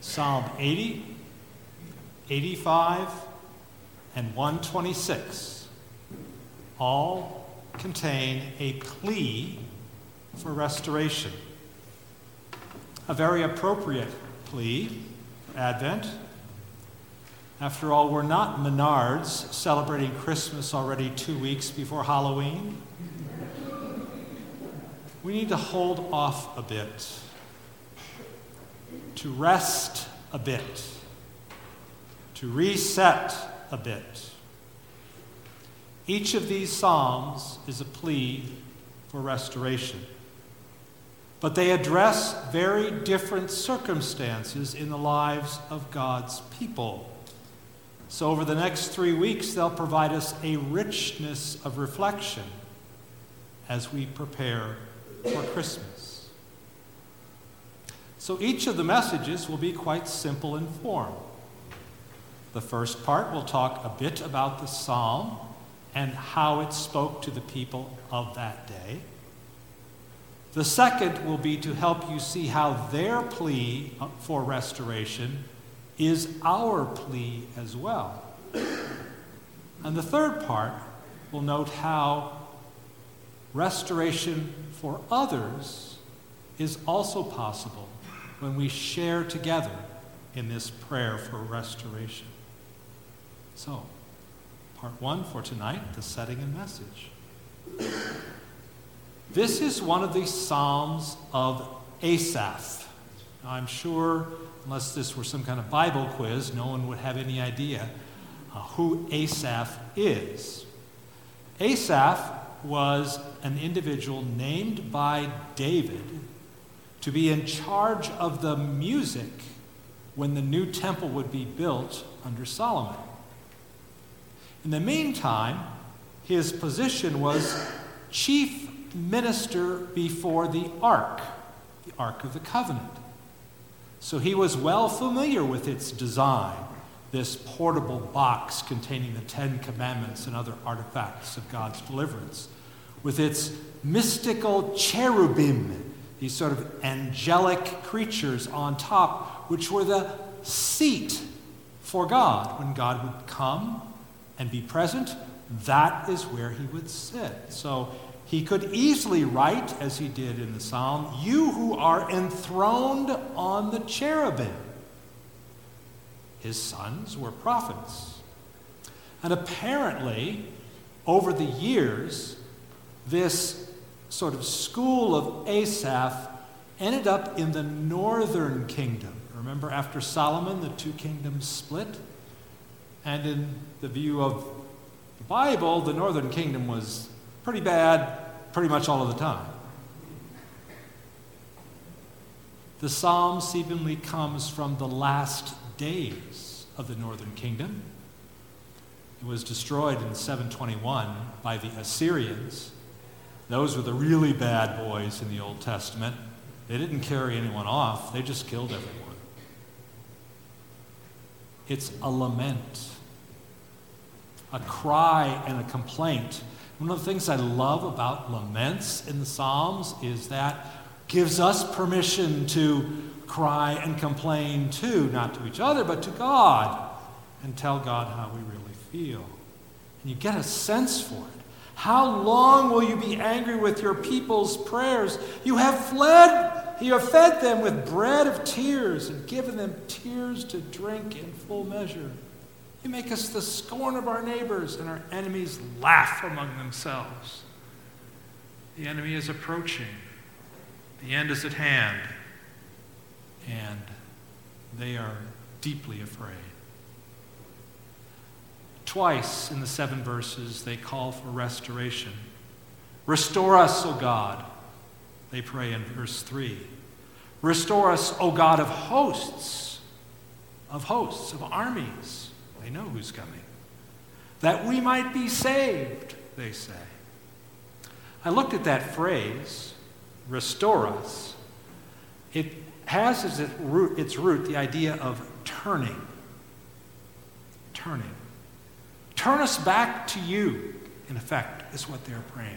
Psalm 80, 85, and 126 all contain a plea for restoration. A very appropriate plea for Advent. After all, we're not Menards celebrating Christmas already two weeks before Halloween. We need to hold off a bit, to rest a bit, to reset a bit. Each of these Psalms is a plea for restoration. But they address very different circumstances in the lives of God's people. So, over the next three weeks, they'll provide us a richness of reflection as we prepare for Christmas. So, each of the messages will be quite simple in form. The first part will talk a bit about the psalm and how it spoke to the people of that day. The second will be to help you see how their plea for restoration is our plea as well. And the third part will note how restoration for others is also possible when we share together in this prayer for restoration. So, part one for tonight the setting and message. This is one of the Psalms of Asaph. Now, I'm sure, unless this were some kind of Bible quiz, no one would have any idea uh, who Asaph is. Asaph was an individual named by David to be in charge of the music when the new temple would be built under Solomon. In the meantime, his position was chief minister before the ark, the Ark of the Covenant. So he was well familiar with its design, this portable box containing the Ten Commandments and other artifacts of God's deliverance, with its mystical cherubim, these sort of angelic creatures on top, which were the seat for God. When God would come and be present, that is where he would sit. So he could easily write, as he did in the psalm, You who are enthroned on the cherubim. His sons were prophets. And apparently, over the years, this sort of school of Asaph ended up in the northern kingdom. Remember, after Solomon, the two kingdoms split? And in the view of the Bible, the northern kingdom was pretty bad pretty much all of the time. The psalm seemingly comes from the last days of the northern kingdom. It was destroyed in 721 by the Assyrians. Those were the really bad boys in the Old Testament. They didn't carry anyone off, they just killed everyone. It's a lament, a cry and a complaint one of the things I love about laments in the Psalms is that gives us permission to cry and complain too, not to each other, but to God, and tell God how we really feel. And you get a sense for it. How long will you be angry with your people's prayers? You have fled, you have fed them with bread of tears and given them tears to drink in full measure. You make us the scorn of our neighbors, and our enemies laugh among themselves. The enemy is approaching, the end is at hand, and they are deeply afraid. Twice in the seven verses, they call for restoration. Restore us, O God, they pray in verse 3. Restore us, O God of hosts, of hosts, of armies. They know who's coming. That we might be saved, they say. I looked at that phrase, restore us. It has as its root, its root the idea of turning. Turning. Turn us back to you, in effect, is what they're praying.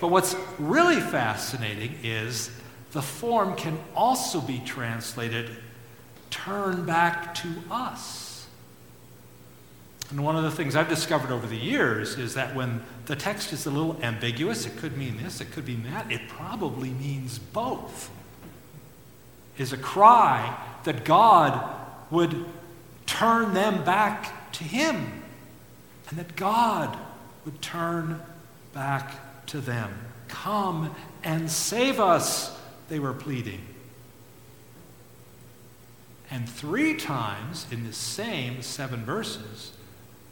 But what's really fascinating is the form can also be translated turn back to us. And one of the things I've discovered over the years is that when the text is a little ambiguous, it could mean this, it could mean that, it probably means both. Is a cry that God would turn them back to Him and that God would turn back to them. Come and save us, they were pleading. And three times in the same seven verses,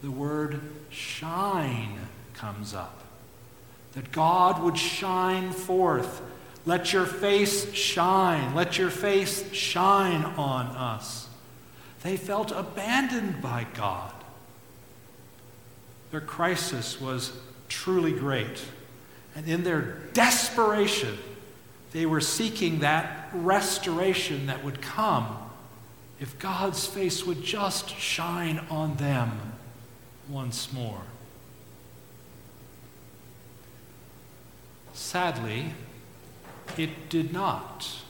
the word shine comes up. That God would shine forth. Let your face shine. Let your face shine on us. They felt abandoned by God. Their crisis was truly great. And in their desperation, they were seeking that restoration that would come if God's face would just shine on them once more. Sadly, it did not.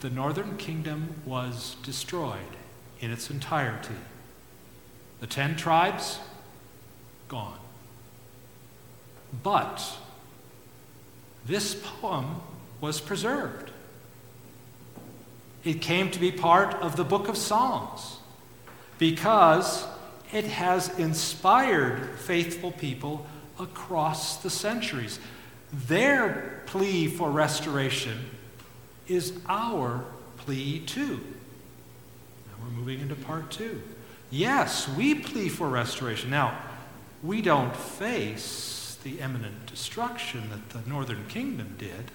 The northern kingdom was destroyed in its entirety. The ten tribes, gone. But this poem was preserved. It came to be part of the book of Psalms because it has inspired faithful people across the centuries. Their plea for restoration is our plea too. Now we're moving into part two. Yes, we plea for restoration. Now, we don't face the imminent destruction that the northern kingdom did.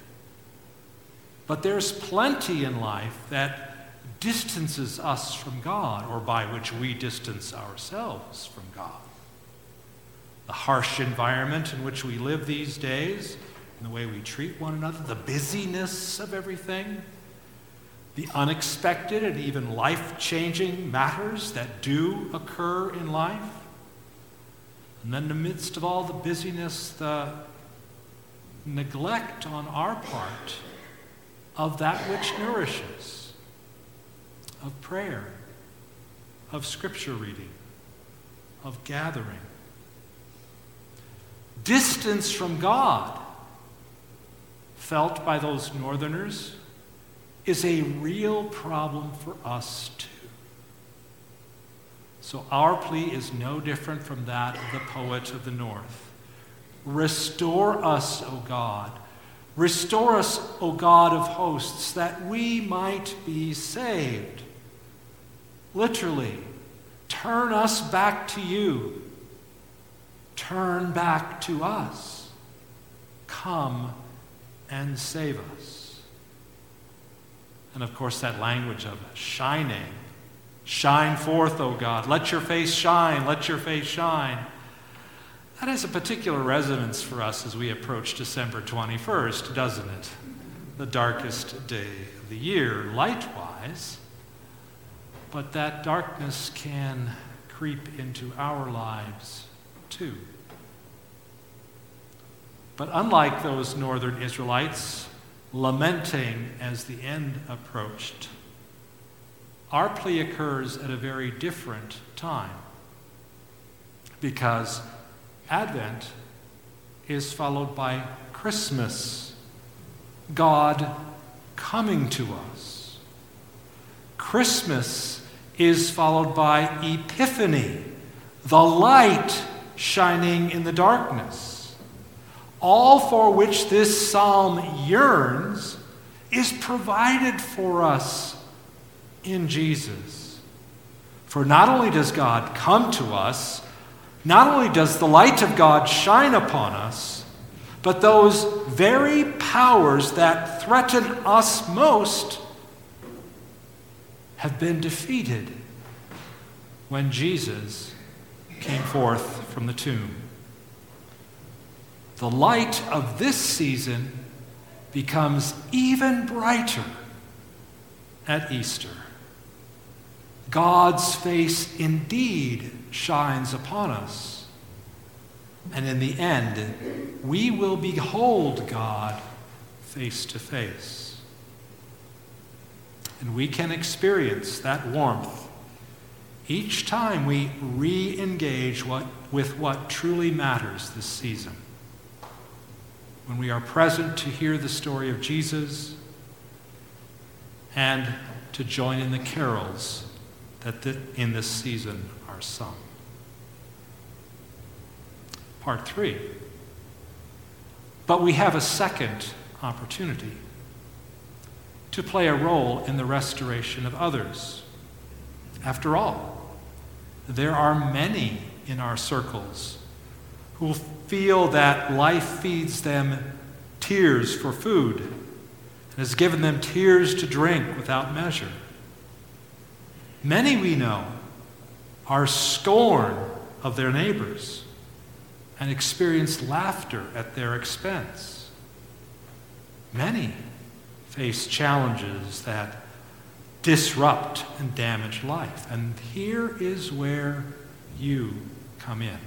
But there's plenty in life that distances us from God, or by which we distance ourselves from God. The harsh environment in which we live these days, and the way we treat one another, the busyness of everything, the unexpected and even life changing matters that do occur in life. And then, in the midst of all the busyness, the neglect on our part of that which nourishes, of prayer, of scripture reading, of gathering. Distance from God, felt by those northerners, is a real problem for us too. So our plea is no different from that of the poet of the north. Restore us, O God Restore us, O God of hosts, that we might be saved. Literally, turn us back to you. Turn back to us. Come and save us. And of course, that language of shining. Shine forth, O God. Let your face shine. Let your face shine. That has a particular resonance for us as we approach December 21st, doesn't it? The darkest day of the year, light wise. But that darkness can creep into our lives too. But unlike those northern Israelites lamenting as the end approached, our plea occurs at a very different time because Advent is followed by Christmas, God coming to us. Christmas is followed by Epiphany, the light shining in the darkness. All for which this psalm yearns is provided for us in Jesus. For not only does God come to us, not only does the light of God shine upon us, but those very powers that threaten us most have been defeated when Jesus came forth from the tomb. The light of this season becomes even brighter at Easter. God's face indeed shines upon us. And in the end, we will behold God face to face. And we can experience that warmth each time we re engage with what truly matters this season. When we are present to hear the story of Jesus and to join in the carols that in this season are sung. Part three. But we have a second opportunity to play a role in the restoration of others. After all, there are many in our circles who feel that life feeds them tears for food and has given them tears to drink without measure. Many we know are scorn of their neighbors and experience laughter at their expense. Many face challenges that disrupt and damage life. And here is where you come in.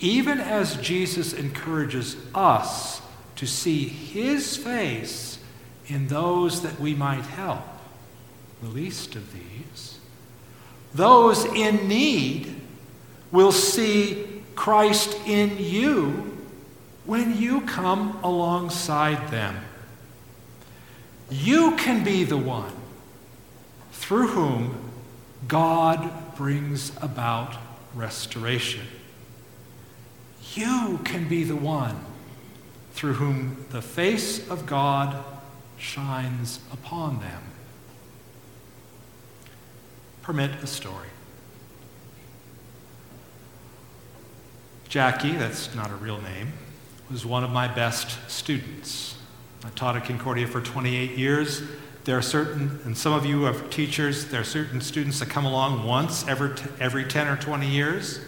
Even as Jesus encourages us to see his face in those that we might help, the least of these, those in need will see Christ in you when you come alongside them. You can be the one through whom God brings about restoration. You can be the one through whom the face of God shines upon them. Permit a story. Jackie, that's not a real name, was one of my best students. I taught at Concordia for 28 years. There are certain, and some of you are teachers, there are certain students that come along once every, every 10 or 20 years.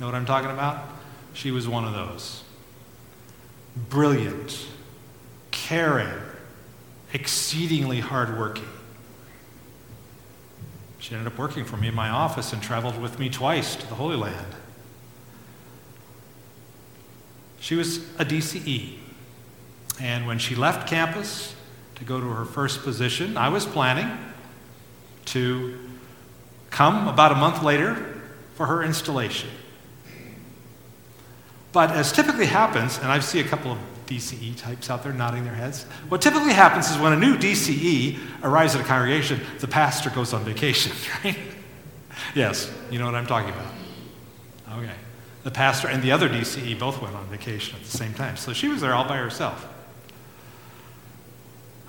Know what I'm talking about? She was one of those. Brilliant, caring, exceedingly hardworking. She ended up working for me in my office and traveled with me twice to the Holy Land. She was a DCE. And when she left campus to go to her first position, I was planning to come about a month later for her installation. But as typically happens, and I see a couple of DCE types out there nodding their heads, what typically happens is when a new DCE arrives at a congregation, the pastor goes on vacation, right? yes, you know what I'm talking about. Okay. The pastor and the other DCE both went on vacation at the same time. So she was there all by herself.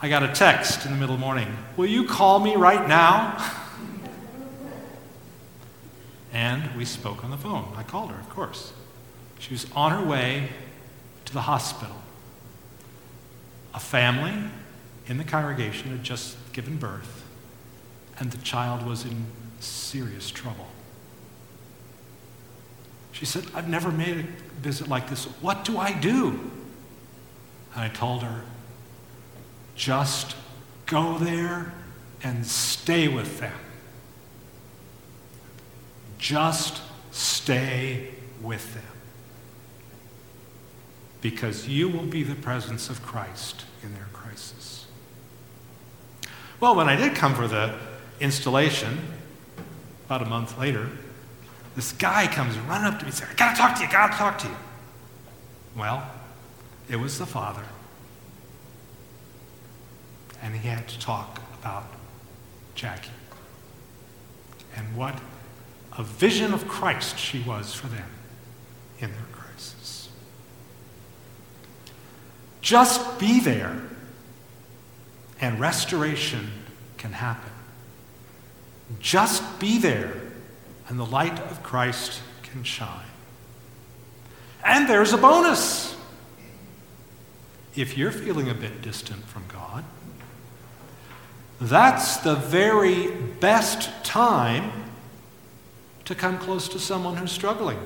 I got a text in the middle of the morning Will you call me right now? And we spoke on the phone. I called her, of course. She was on her way to the hospital. A family in the congregation had just given birth, and the child was in serious trouble. She said, I've never made a visit like this. What do I do? And I told her, just go there and stay with them. Just stay with them. Because you will be the presence of Christ in their crisis. Well, when I did come for the installation, about a month later, this guy comes running up to me and says, I gotta talk to you, I gotta talk to you. Well, it was the father. And he had to talk about Jackie and what a vision of Christ she was for them in their crisis. Just be there, and restoration can happen. Just be there and the light of Christ can shine. And there's a bonus. If you're feeling a bit distant from God, that's the very best time to come close to someone who's struggling.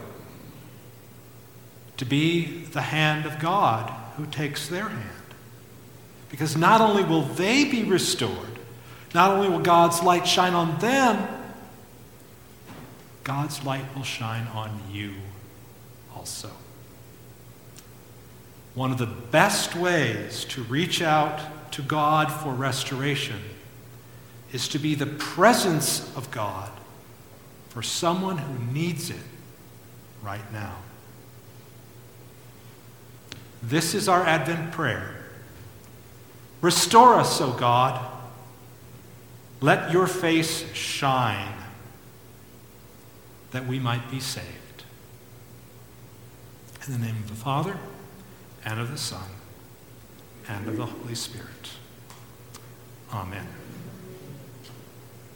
To be the hand of God who takes their hand. Because not only will they be restored, not only will God's light shine on them, God's light will shine on you also. One of the best ways to reach out to God for restoration is to be the presence of God for someone who needs it right now. This is our Advent prayer. Restore us, O God. Let your face shine that we might be saved. In the name of the Father, and of the Son, and of the Holy Spirit. Amen.